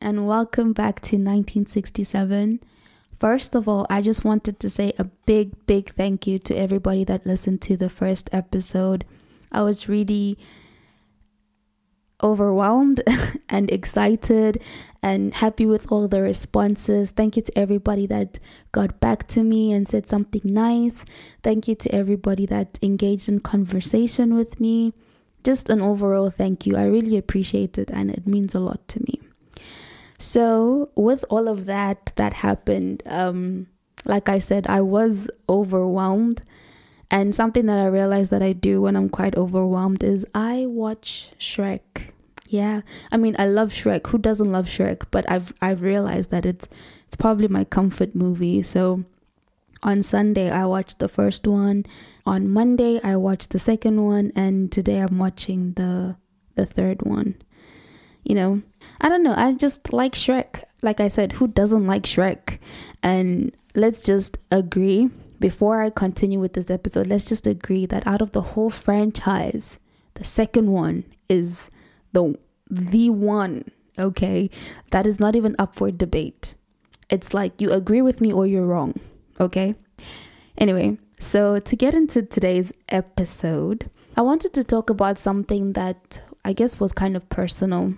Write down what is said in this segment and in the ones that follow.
and welcome back to 1967. First of all, I just wanted to say a big, big thank you to everybody that listened to the first episode. I was really overwhelmed and excited and happy with all the responses. Thank you to everybody that got back to me and said something nice. Thank you to everybody that engaged in conversation with me. Just an overall thank you. I really appreciate it and it means a lot to me. So, with all of that that happened, um, like I said, I was overwhelmed. And something that I realized that I do when I'm quite overwhelmed is I watch Shrek. Yeah. I mean, I love Shrek. Who doesn't love Shrek? But I've I've realized that it's it's probably my comfort movie. So on Sunday I watched the first one. On Monday I watched the second one and today I'm watching the the third one. You know, I don't know. I just like Shrek. Like I said, who doesn't like Shrek? And let's just agree before I continue with this episode, let's just agree that out of the whole franchise, the second one is the the one, okay? That is not even up for debate. It's like you agree with me or you're wrong, okay? Anyway, so to get into today's episode, I wanted to talk about something that I guess was kind of personal.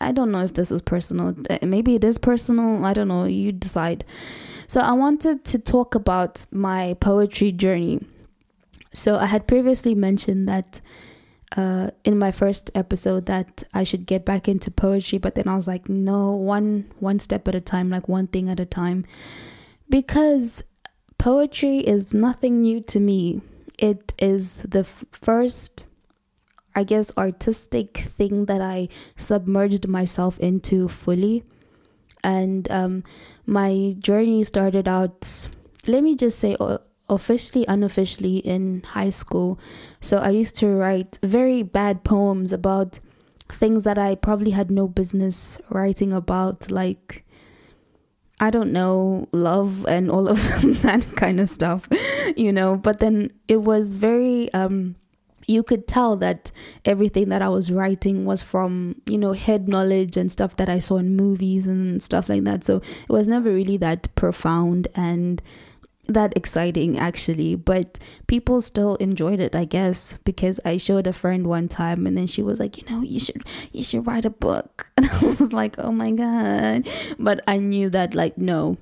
I don't know if this is personal. Maybe it is personal. I don't know. You decide. So I wanted to talk about my poetry journey. So I had previously mentioned that uh, in my first episode that I should get back into poetry, but then I was like, no, one one step at a time, like one thing at a time, because poetry is nothing new to me. It is the f- first, I guess, artistic thing that I submerged myself into fully. And um, my journey started out let me just say officially unofficially in high school. So i used to write very bad poems about things that i probably had no business writing about like i don't know love and all of that kind of stuff you know? But then it was very um you could tell that everything that I was writing was from, you know, head knowledge and stuff that I saw in movies and stuff like that. So it was never really that profound and that exciting actually. But people still enjoyed it i guess because i showed a friend one time and then she was like you know you should you should write a book. And i was like oh my god. But i knew that like no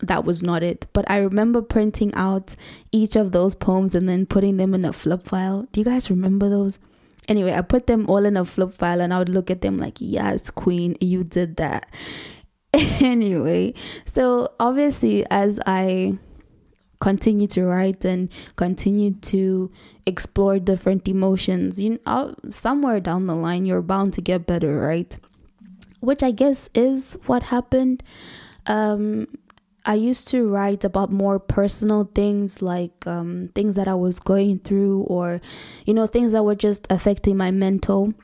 that was not it. But I remember printing out each of those poems and then putting them in a flip file. Do you guys remember those? Anyway, I put them all in a flip file and I would look at them like, yes, queen, you did that. anyway, so obviously, as I continue to write and continue to explore different emotions, you know, somewhere down the line, you're bound to get better, right? Which I guess is what happened. Um, I used to write about more personal things like um, things that I was going through or, you know, things that were just affecting my mental.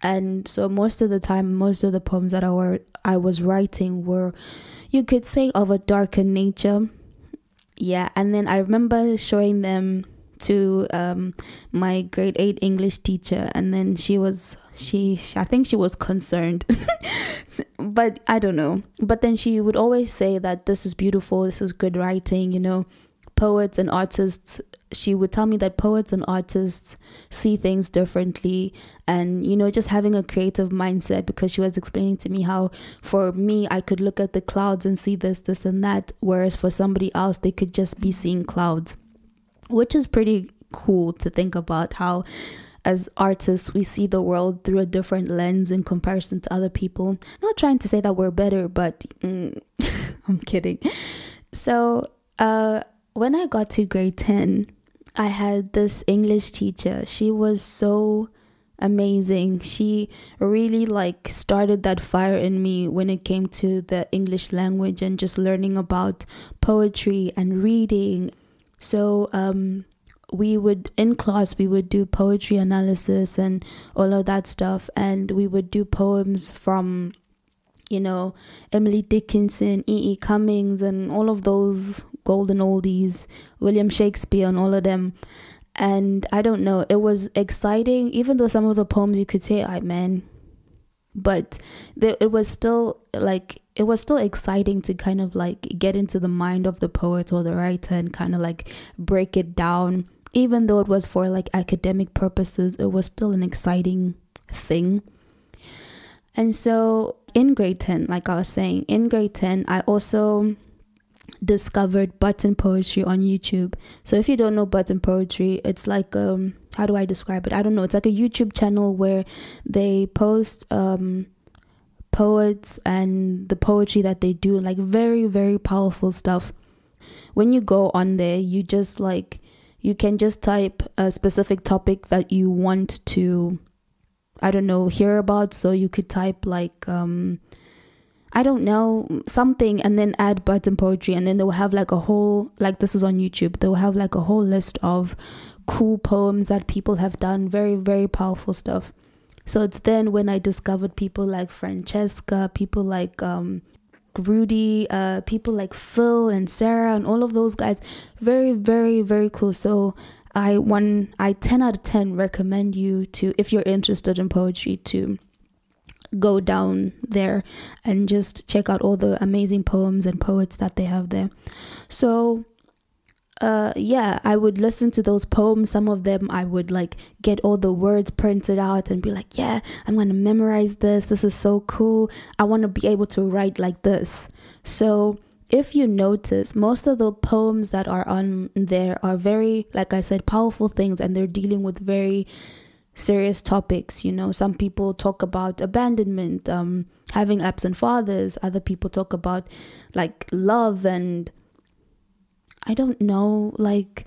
And so most of the time, most of the poems that I were I was writing were, you could say, of a darker nature. Yeah, and then I remember showing them to um, my grade eight English teacher, and then she was she I think she was concerned, but I don't know. But then she would always say that this is beautiful, this is good writing, you know. Poets and artists, she would tell me that poets and artists see things differently, and you know, just having a creative mindset. Because she was explaining to me how, for me, I could look at the clouds and see this, this, and that, whereas for somebody else, they could just be seeing clouds which is pretty cool to think about how as artists we see the world through a different lens in comparison to other people. Not trying to say that we're better but mm, i'm kidding. So uh, when i got to grade 10 i had this english teacher. She was so amazing. She really like started that fire in me when it came to the english language and just learning about poetry and reading. So um, we would in class we would do poetry analysis and all of that stuff, and we would do poems from you know Emily Dickinson, E. E. Cummings, and all of those golden oldies, William Shakespeare, and all of them. And I don't know, it was exciting, even though some of the poems you could say, I man, but it was still like it was still exciting to kind of like get into the mind of the poet or the writer and kind of like break it down even though it was for like academic purposes it was still an exciting thing. And so in grade 10 like i was saying in grade 10 i also discovered button poetry on youtube. So if you don't know button poetry it's like um how do i describe it? I don't know. It's like a youtube channel where they post um poets and the poetry that they do like very very powerful stuff. When you go on there you just like you can just type a specific topic that you want to i don't know hear about so you could type like um I don't know, something and then add button poetry and then they'll have like a whole like this is on YouTube. They'll have like a whole list of cool poems that people have done, very, very powerful stuff. So it's then when I discovered people like Francesca, people like um, Rudy, uh, people like Phil and Sarah and all of those guys. Very, very, very cool. So I one I ten out of ten recommend you to if you're interested in poetry to go down there and just check out all the amazing poems and poets that they have there. So uh yeah i would listen to those poems. Some of them i would like get all the words printed out and be like yeah i'm gonna memorize this. This is so cool. I want to be able to write like this. So if you notice most of the poems that are on there are very like i said powerful things and they're dealing with very serious topics. You know some people talk about abandonment um having absent fathers. Other people talk about like love and I don't know, like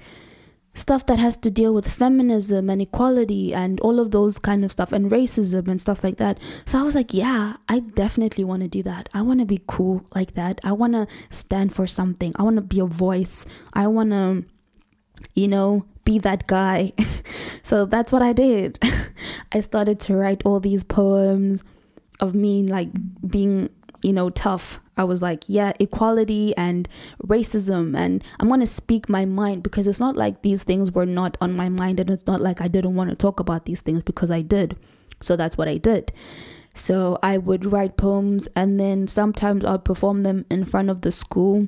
stuff that has to deal with feminism and equality and all of those kind of stuff and racism and stuff like that. So I was like, yeah, I definitely want to do that. I want to be cool like that. I want to stand for something. I want to be a voice. I want to, you know, be that guy. so that's what I did. I started to write all these poems of me like being, you know, tough I was like, yeah, equality and racism, and I'm gonna speak my mind because it's not like these things were not on my mind, and it's not like I didn't want to talk about these things because I did. So that's what I did. So I would write poems, and then sometimes I'd perform them in front of the school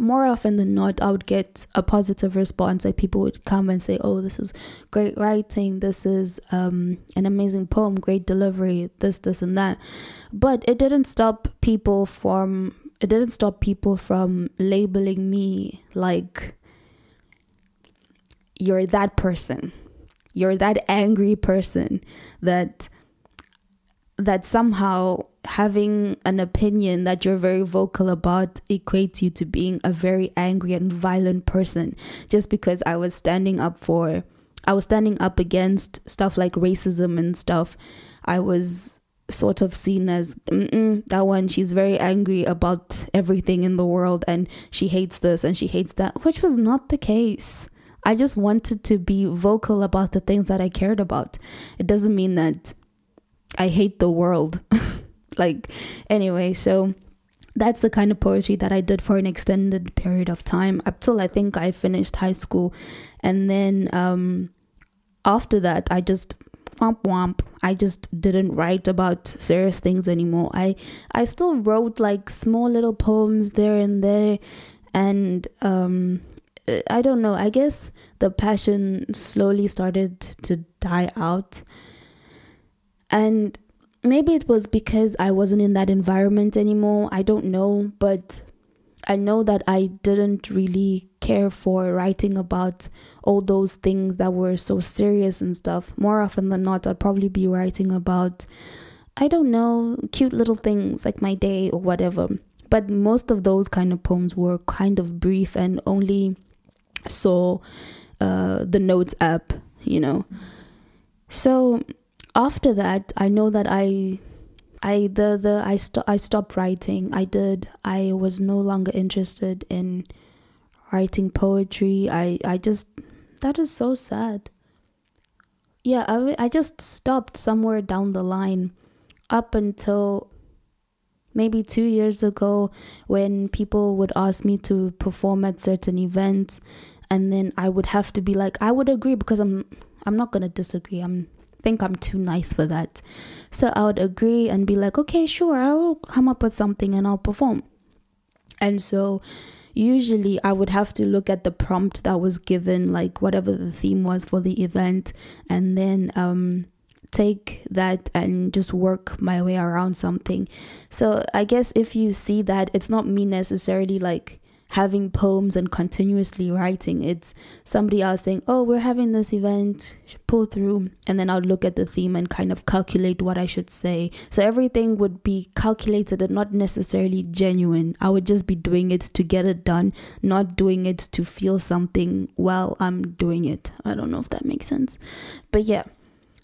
more often than not, I would get a positive response. Like people would come and say, "Oh, this is great writing. This is um, an amazing poem. Great delivery. This, this, and that." But it didn't stop people from. It didn't stop people from labeling me like you're that person. You're that angry person that that somehow having an opinion that you're very vocal about equates you to being a very angry and violent person. Just because I was standing up for I was standing up against stuff like racism and stuff I was sort of seen as that one she's very angry about everything in the world and she hates this and she hates that which was not the case. I just wanted to be vocal about the things that I cared about. It doesn't mean that I hate the world like anyway so that's the kind of poetry that I did for an extended period of time up till I think I finished high school. And then um after that I just womp womp I just didn't write about serious things anymore. I I still wrote like small little poems there and there. And um I don't know I guess the passion slowly started to die out. And maybe it was because I wasn't in that environment anymore. I don't know, but I know that I didn't really care for writing about all those things that were so serious and stuff. More often than not, I'd probably be writing about, I don't know, cute little things like my day or whatever. But most of those kind of poems were kind of brief and only saw uh, the notes app, you know. So after that i know that i i the the i st- i stopped writing. I did. I was no longer interested in writing poetry. I i just that is so sad. Yeah i i just stopped somewhere down the line up until maybe 2 years ago when people would ask me to perform at certain events. And then I would have to be like I would agree because I'm I'm not going to disagree. I'm think I'm too nice for that. So I would agree and be like, okay, sure, I'll come up with something and I'll perform. And so usually I would have to look at the prompt that was given, like whatever the theme was for the event, and then um, take that and just work my way around something. So I guess if you see that, it's not me necessarily like having poems and continuously writing. It's somebody else saying, Oh, we're having this event, pull through. And then I'll look at the theme and kind of calculate what I should say. So everything would be calculated and not necessarily genuine. I would just be doing it to get it done, not doing it to feel something while I'm doing it. I don't know if that makes sense. But yeah.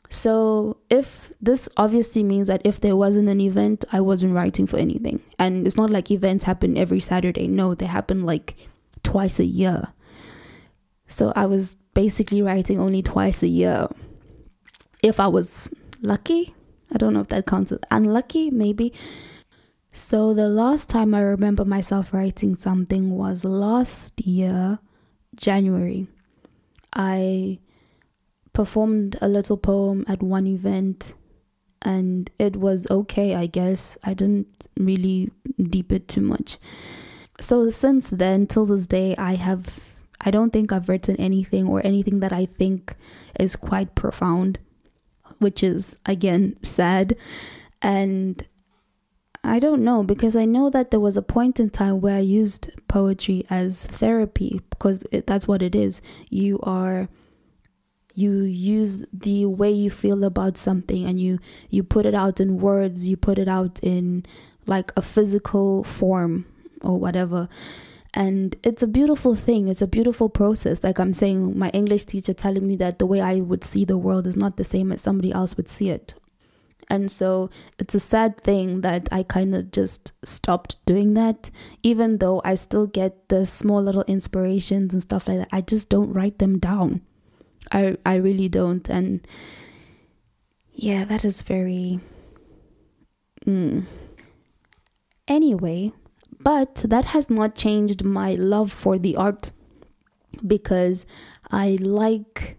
So, if this obviously means that if there wasn't an event, I wasn't writing for anything. And it's not like events happen every Saturday. No, they happen like twice a year. So, I was basically writing only twice a year. If I was lucky, I don't know if that counts as unlucky, maybe. So, the last time I remember myself writing something was last year, January. I performed a little poem at one event and it was okay, I guess. I didn't really deep it too much. So since then till this day I have I don't think I've written anything or anything that I think is quite profound, which is again sad. And I don't know because I know that there was a point in time where I used poetry as therapy because it, that's what it is. You are you use the way you feel about something and you you put it out in words you put it out in like a physical form or whatever and it's a beautiful thing it's a beautiful process like i'm saying my english teacher telling me that the way i would see the world is not the same as somebody else would see it and so it's a sad thing that I kind of just stopped doing that. Even though I still get the small little inspirations and stuff like that, I just don't write them down. I I really don't and yeah, that is very mm. Anyway, but that has not changed my love for the art because I like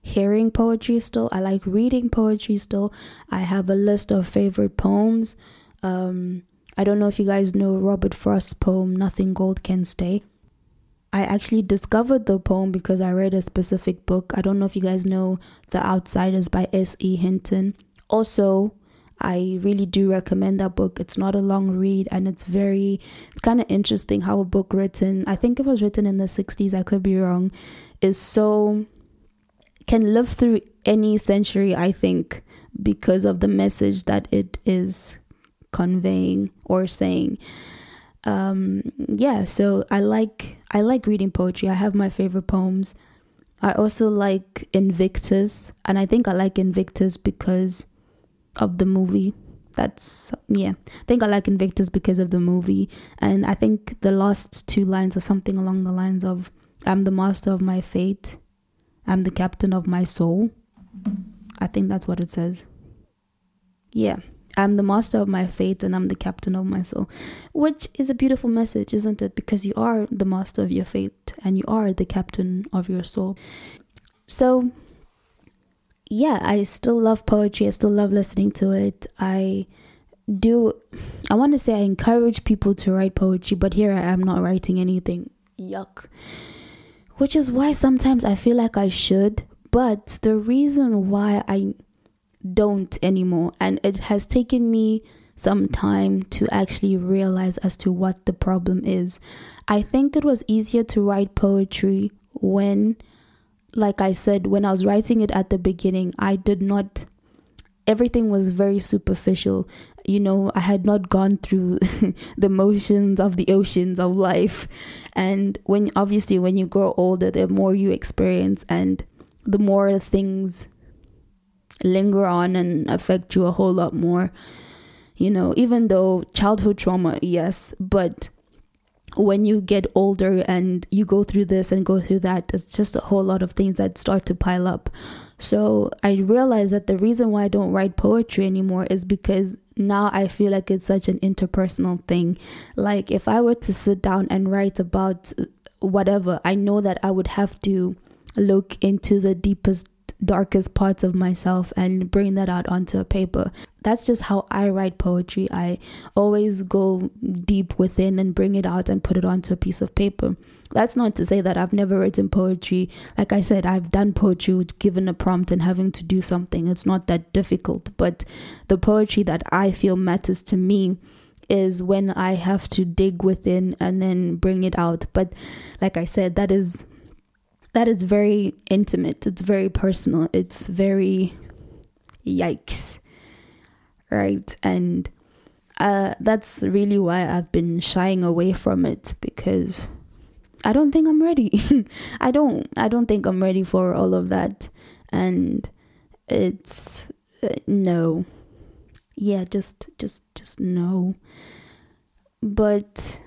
hearing poetry still. I like reading poetry still. I have a list of favorite poems. Um, I don't know if you guys know Robert Frost's poem Nothing Gold Can Stay. I actually discovered the poem because I read a specific book. I don't know if you guys know The Outsiders by S.E. Hinton. Also, I really do recommend that book. It's not a long read and it's very, it's kind of interesting how a book written, I think it was written in the 60s, I could be wrong, is so, can live through any century, I think, because of the message that it is conveying or saying um yeah so i like i like reading poetry. I have my favorite poems. I also like invictus and i think i like invictus because of the movie. That's yeah i think i like invictus because of the movie. And i think the last two lines are something along the lines of i'm the master of my fate. I'm the captain of my soul. I think that's what it says. Yeah I'm the master of my fate and I'm the captain of my soul, which is a beautiful message, isn't it? Because you are the master of your fate and you are the captain of your soul. So, yeah, I still love poetry. I still love listening to it. I do, I want to say I encourage people to write poetry, but here I am not writing anything. Yuck. Which is why sometimes I feel like I should, but the reason why I don't anymore. And it has taken me some time to actually realize as to what the problem is. I think it was easier to write poetry when, like I said, when I was writing it at the beginning, I did not, everything was very superficial. You know, I had not gone through the motions of the oceans of life. And when, obviously, when you grow older, the more you experience and the more things linger on and affect you a whole lot more. You know, even though childhood trauma, yes, but when you get older and you go through this and go through that, it's just a whole lot of things that start to pile up. So I realized that the reason why I don't write poetry anymore is because now I feel like it's such an interpersonal thing. Like if I were to sit down and write about whatever, I know that I would have to look into the deepest darkest parts of myself and bring that out onto a paper. That's just how I write poetry. I always go deep within and bring it out and put it onto a piece of paper. That's not to say that I've never written poetry. Like I said, I've done poetry with given a prompt and having to do something. It's not that difficult. But the poetry that I feel matters to me is when I have to dig within and then bring it out. But like I said, that is that is very intimate. It's very personal. It's very yikes. Right? And uh, that's really why I've been shying away from it because I don't think I'm ready. I don't I don't think I'm ready for all of that and it's uh, no. Yeah, just just just no. But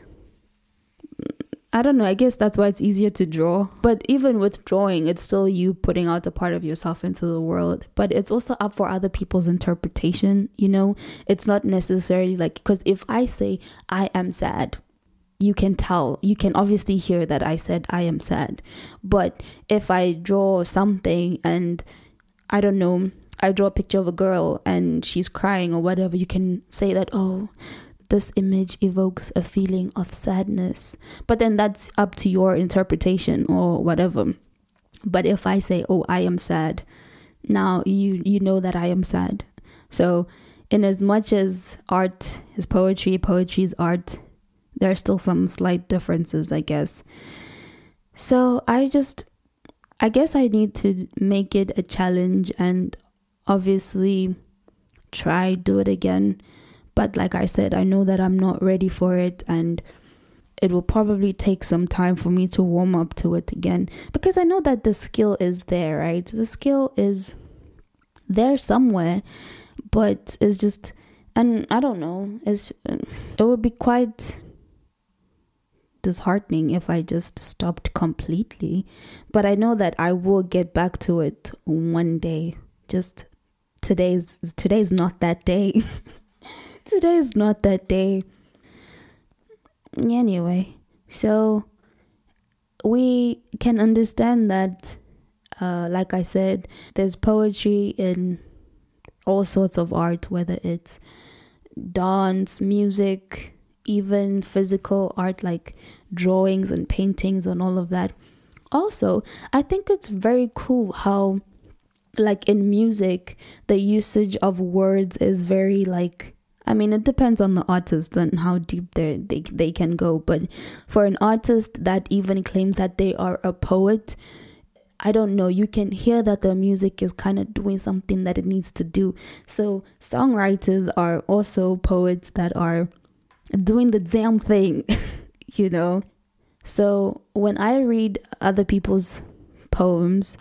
I don't know. I guess that's why it's easier to draw. But even with drawing, it's still you putting out a part of yourself into the world. But it's also up for other people's interpretation, you know? It's not necessarily like, because if I say, I am sad, you can tell. You can obviously hear that I said, I am sad. But if I draw something and I don't know, I draw a picture of a girl and she's crying or whatever, you can say that, oh, this image evokes a feeling of sadness. But then that's up to your interpretation or whatever. But if I say, "Oh, I am sad," now you you know that I am sad. So, in as much as art is poetry, poetry is art, there are still some slight differences, I guess. So, I just I guess I need to make it a challenge and obviously try do it again but like I said, I know that I'm not ready for it and it will probably take some time for me to warm up to it again because I know that the skill is there, right? The skill is there somewhere, but it's just and I don't know, it's it would be quite disheartening if I just stopped completely, but I know that I will get back to it one day. Just today's today's not that day. today is not that day. Anyway, so we can understand that, uh, like I said, there's poetry in all sorts of art, whether it's dance, music, even physical art like drawings and paintings and all of that. Also, I think it's very cool how, like in music, the usage of words is very like I mean, it depends on the artist and how deep they they can go. But for an artist that even claims that they are a poet, I don't know. You can hear that the music is kind of doing something that it needs to do. So songwriters are also poets that are doing the damn thing, you know. So when I read other people's poems,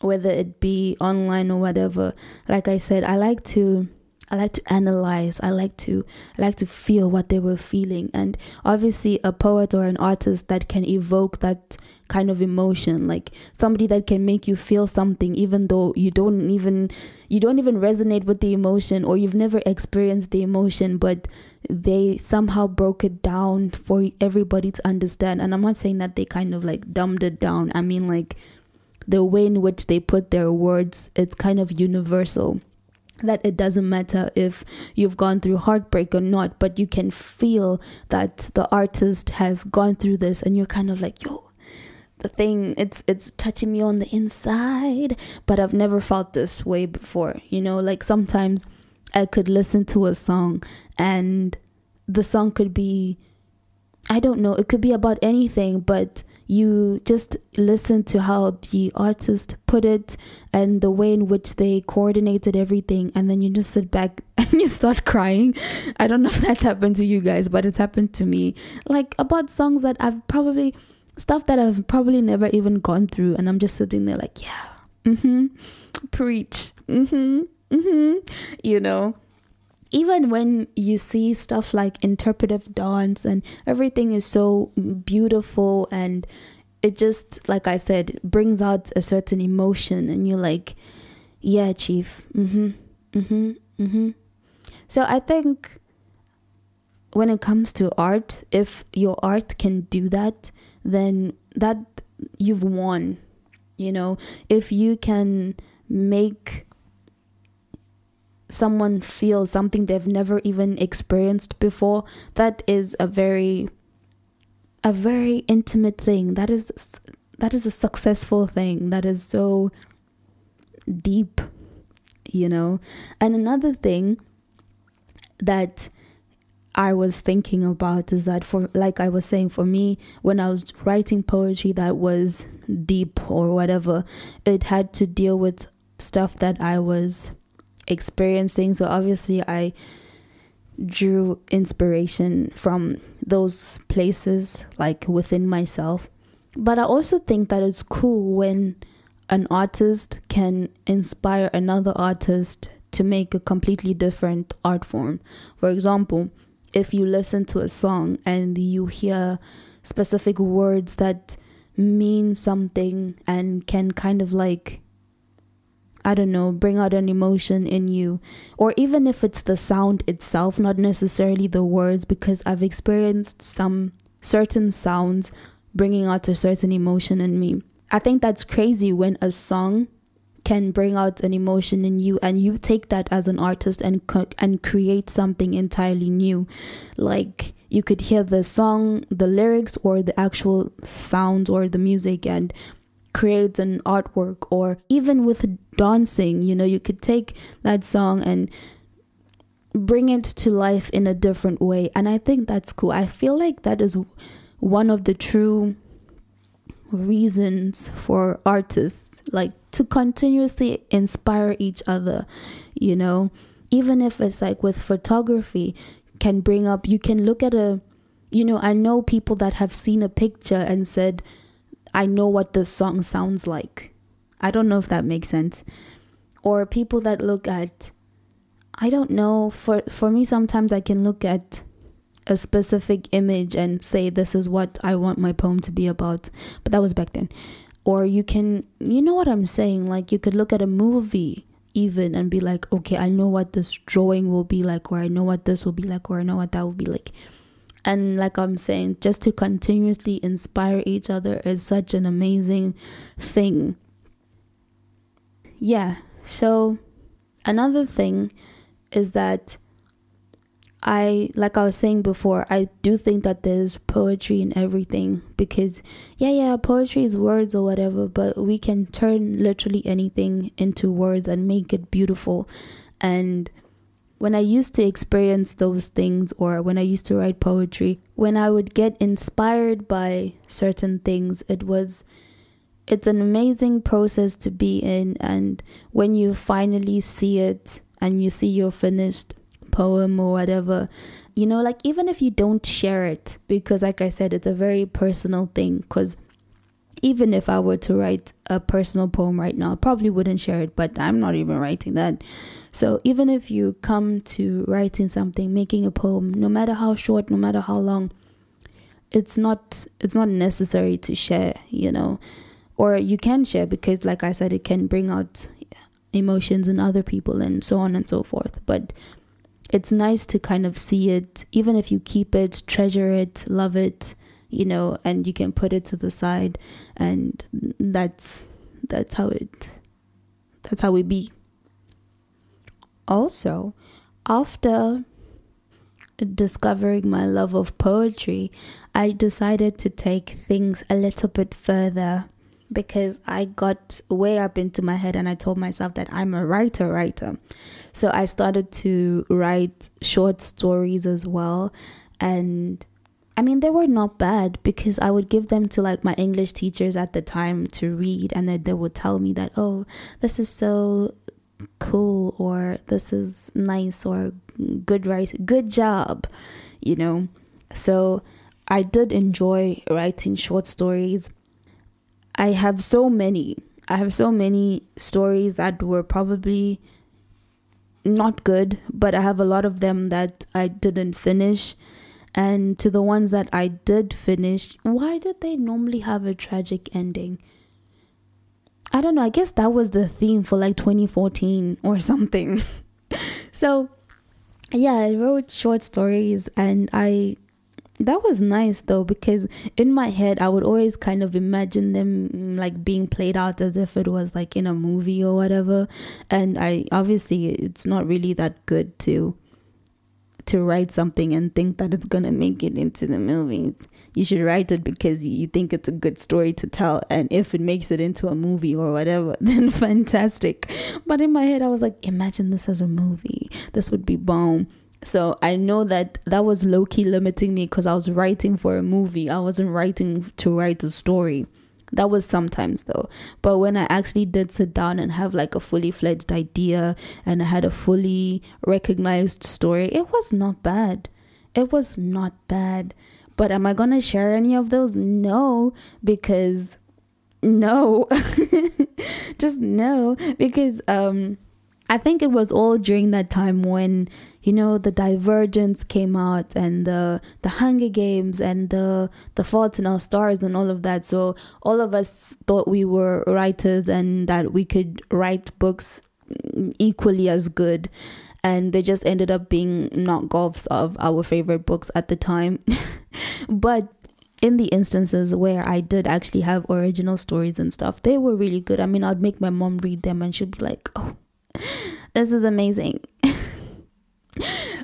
whether it be online or whatever, like I said, I like to I like to analyze. I like to I like to feel what they were feeling. And obviously a poet or an artist that can evoke that kind of emotion, like somebody that can make you feel something even though you don't even you don't even resonate with the emotion or you've never experienced the emotion, but they somehow broke it down for everybody to understand. And I'm not saying that they kind of like dumbed it down. I mean like the way in which they put their words, it's kind of universal that it doesn't matter if you've gone through heartbreak or not, but you can feel that the artist has gone through this and you're kind of like, yo, the thing it's it's touching me on the inside, but I've never felt this way before. You know, like sometimes I could listen to a song and the song could be I don't know, it could be about anything, but you just listen to how the artist put it and the way in which they coordinated everything and then you just sit back and you start crying. I don't know if that's happened to you guys but it's happened to me. Like about songs that i've probably stuff that i've probably never even gone through and i'm just sitting there like yeah mm-hmm preach mm-hmm mm-hmm you know even when you see stuff like interpretive dance and everything is so beautiful and it just like i said brings out a certain emotion and you're like yeah chief mm-hmm mm-hmm mm-hmm. So i think when it comes to art if your art can do that then that you've won You know, if you can make someone feel something they've never even experienced before, that is a very a very intimate thing. That is that is a successful thing. That is so deep, you know. And another thing that I was thinking about is that for like I was saying for me when I was writing poetry that was deep or whatever it had to deal with stuff that I was experiencing so obviously I drew inspiration from those places like within myself. But I also think that it's cool when an artist can inspire another artist to make a completely different art form. For example if you listen to a song and you hear specific words that mean something and can kind of like I don't know, bring out an emotion in you. Or even if it's the sound itself, not necessarily the words, because I've experienced some certain sounds bringing out a certain emotion in me. I think that's crazy when a song can bring out an emotion in you and you take that as an artist and co- and create something entirely new like you could hear the song the lyrics or the actual sound or the music and create an artwork or even with dancing you know you could take that song and bring it to life in a different way. And i think that's cool. I feel like that is one of the true reasons for artists like to continuously inspire each other you know? Even if it's like with photography can bring up you can look at a you know i know people that have seen a picture and said i know what this song sounds like i don't know if that makes sense or people that look at i don't know for for me sometimes i can look at a specific image and say this is what I want my poem to be about. But that was back then. Or you can, you know what I'm saying? Like you could look at a movie even and be like, okay, I know what this drawing will be like, or I know what this will be like, or I know what that will be like. And like I'm saying, just to continuously inspire each other is such an amazing thing. Yeah. So another thing is that I like I was saying before, I do think that there's poetry in everything because yeah, yeah, poetry is words or whatever, but we can turn literally anything into words and make it beautiful. And when I used to experience those things or when I used to write poetry, when I would get inspired by certain things, it was it's an amazing process to be in. And when you finally see it and you see your finished poem or whatever you know like even if you don't share it because like i said it's a very personal thing because even if i were to write a personal poem right now i probably wouldn't share it but i'm not even writing that. So even if you come to writing something making a poem no matter how short no matter how long it's not it's not necessary to share you know. Or you can share because like i said it can bring out emotions in other people and so on and so forth. But it's nice to kind of see it, even if you keep it, treasure it, love it, you know, and you can put it to the side, and that's that's how it that's how we be. Also, after discovering my love of poetry, I decided to take things a little bit further because I got way up into my head and I told myself that I'm a writer, writer. So I started to write short stories as well. And I mean, they were not bad because I would give them to like my English teachers at the time to read, and then they would tell me that, oh, this is so cool, or this is nice, or good write, good job, you know. So I did enjoy writing short stories I have so many. I have so many stories that were probably not good, but I have a lot of them that I didn't finish. And to the ones that I did finish, why did they normally have a tragic ending? I don't know. I guess that was the theme for like 2014 or something. so, yeah, I wrote short stories and I that was nice though because in my head I would always kind of imagine them mm, like being played out as if it was like in a movie or whatever and I obviously it's not really that good to to write something and think that it's gonna make it into the movies. You should write it because you think it's a good story to tell, and if it makes it into a movie or whatever, then fantastic. But in my head, I was like, imagine this as a movie. This would be bomb. So I know that that was low key limiting me because I was writing for a movie. I wasn't writing to write a story. That was sometimes though. But when I actually did sit down and have like a fully fledged idea and I had a fully recognized story, it was not bad. It was not bad. But am I going to share any of those? No, because no. Just no because um I think it was all during that time when you know the Divergence came out and the the Hunger Games and the the Fault in Our Stars and all of that. So all of us thought we were writers and that we could write books equally as good. And they just ended up being knockoffs of our favorite books at the time. but in the instances where I did actually have original stories and stuff, they were really good. I mean, I'd make my mom read them and she'd be like, oh, this is amazing.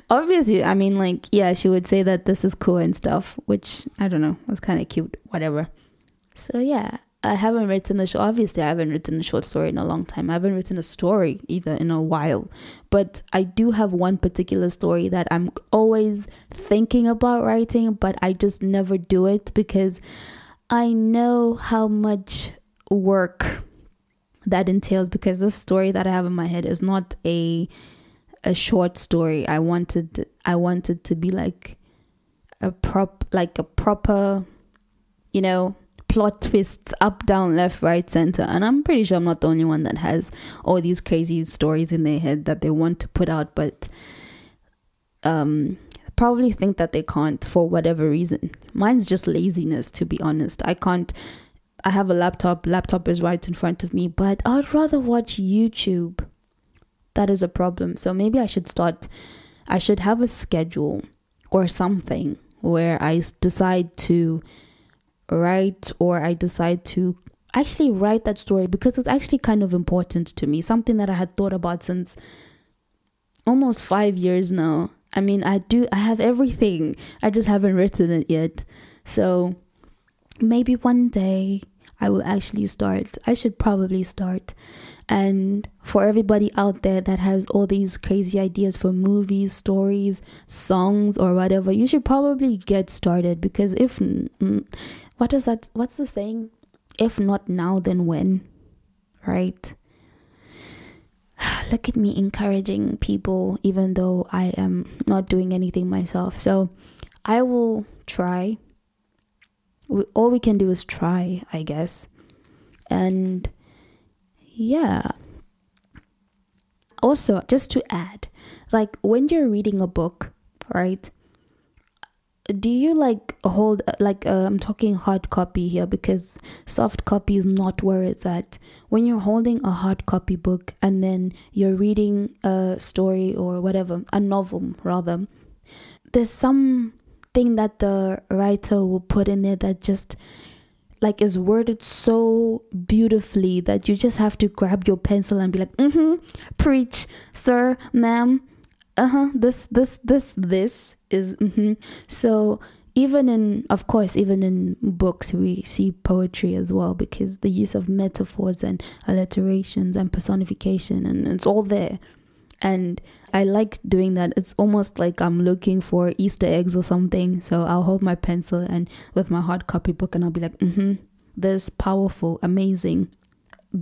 Obviously, I mean, like, yeah, she would say that this is cool and stuff, which I don't know, was kind of cute, whatever. So, yeah, I haven't written a show. Obviously, I haven't written a short story in a long time. I haven't written a story either in a while. But I do have one particular story that I'm always thinking about writing, but I just never do it because I know how much work that entails because this story that I have in my head is not a a short story. I wanted I wanted to be like a prop like a proper you know plot twists up down left right center and i'm pretty sure i'm not the only one that has all these crazy stories in their head that they want to put out but um probably think that they can't for whatever reason mine's just laziness to be honest i can't I have a laptop, laptop is right in front of me, but I'd rather watch YouTube. That is a problem. So maybe I should start, I should have a schedule or something where I decide to write or I decide to actually write that story because it's actually kind of important to me. Something that I had thought about since almost five years now. I mean, I do, I have everything, I just haven't written it yet. So maybe one day I will actually start. I should probably start. And for everybody out there that has all these crazy ideas for movies, stories, songs, or whatever, you should probably get started because if what is that? What's the saying? If not now, then when? Right? Look at me encouraging people, even though I am not doing anything myself. So I will try we, all we can do is try, I guess. And yeah. Also, just to add, like when you're reading a book, right? Do you like hold like uh, I'm talking hard copy here because soft copy is not where it's at. When you're holding a hard copy book and then you're reading a story or whatever, a novel rather, there's some thing that the writer will put in there that just like is worded so beautifully that you just have to grab your pencil and be like, mm-hmm, preach, sir, ma'am. Uh-huh. This, this, this, this is mm-hmm. so even in of course even in books we see poetry as well because the use of metaphors and alliterations and personification and it's all there and I like doing that. It's almost like I'm looking for Easter eggs or something. So I'll hold my pencil and with my hard copy book, and I'll be like, mm-hmm, this powerful, amazing,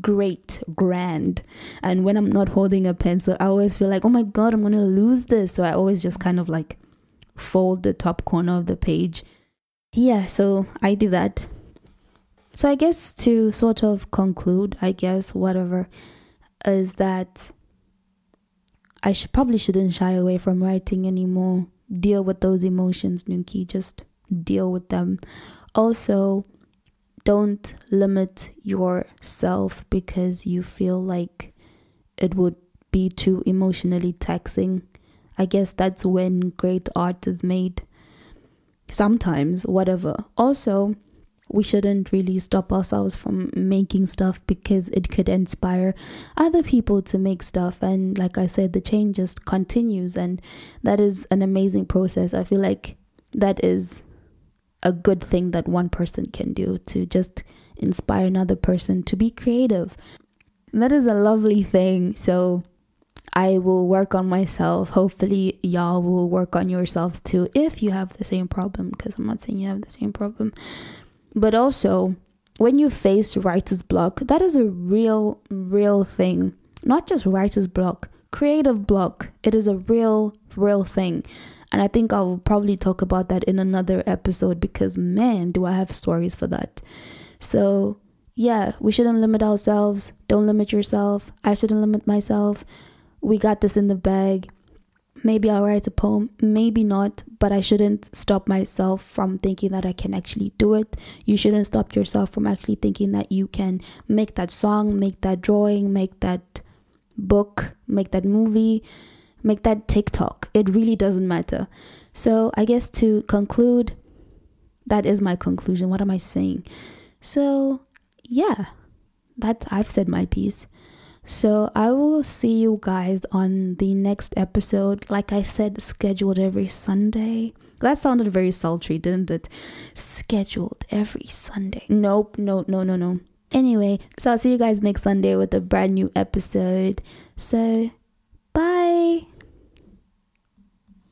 great, grand. And when I'm not holding a pencil, I always feel like, oh my god, I'm gonna lose this. So I always just kind of like fold the top corner of the page. Yeah, so I do that. So I guess to sort of conclude, I guess whatever is that I should probably shouldn't shy away from writing anymore. Deal with those emotions, Nuki. Just deal with them. Also, don't limit yourself because you feel like it would be too emotionally taxing. I guess that's when great art is made. sometimes, whatever. Also, we shouldn't really stop ourselves from making stuff because it could inspire other people to make stuff. And like I said, the change just continues, and that is an amazing process. I feel like that is a good thing that one person can do to just inspire another person to be creative. That is a lovely thing. So I will work on myself. Hopefully, y'all will work on yourselves too if you have the same problem, because I'm not saying you have the same problem. But also, when you face writer's block, that is a real, real thing. Not just writer's block, creative block. It is a real, real thing. And I think I'll probably talk about that in another episode because, man, do I have stories for that. So, yeah, we shouldn't limit ourselves. Don't limit yourself. I shouldn't limit myself. We got this in the bag. Maybe I'll write a poem, maybe not, but I shouldn't stop myself from thinking that I can actually do it. You shouldn't stop yourself from actually thinking that you can make that song, make that drawing, make that book, make that movie, make that TikTok. It really doesn't matter. So, I guess to conclude, that is my conclusion. What am I saying? So, yeah, that I've said my piece. So I will see you guys on the next episode. Like I said, scheduled every Sunday. That sounded very sultry, didn't it? Scheduled every Sunday. Nope, no, no, no, no. Anyway, so I'll see you guys next Sunday with a brand new episode. So, bye.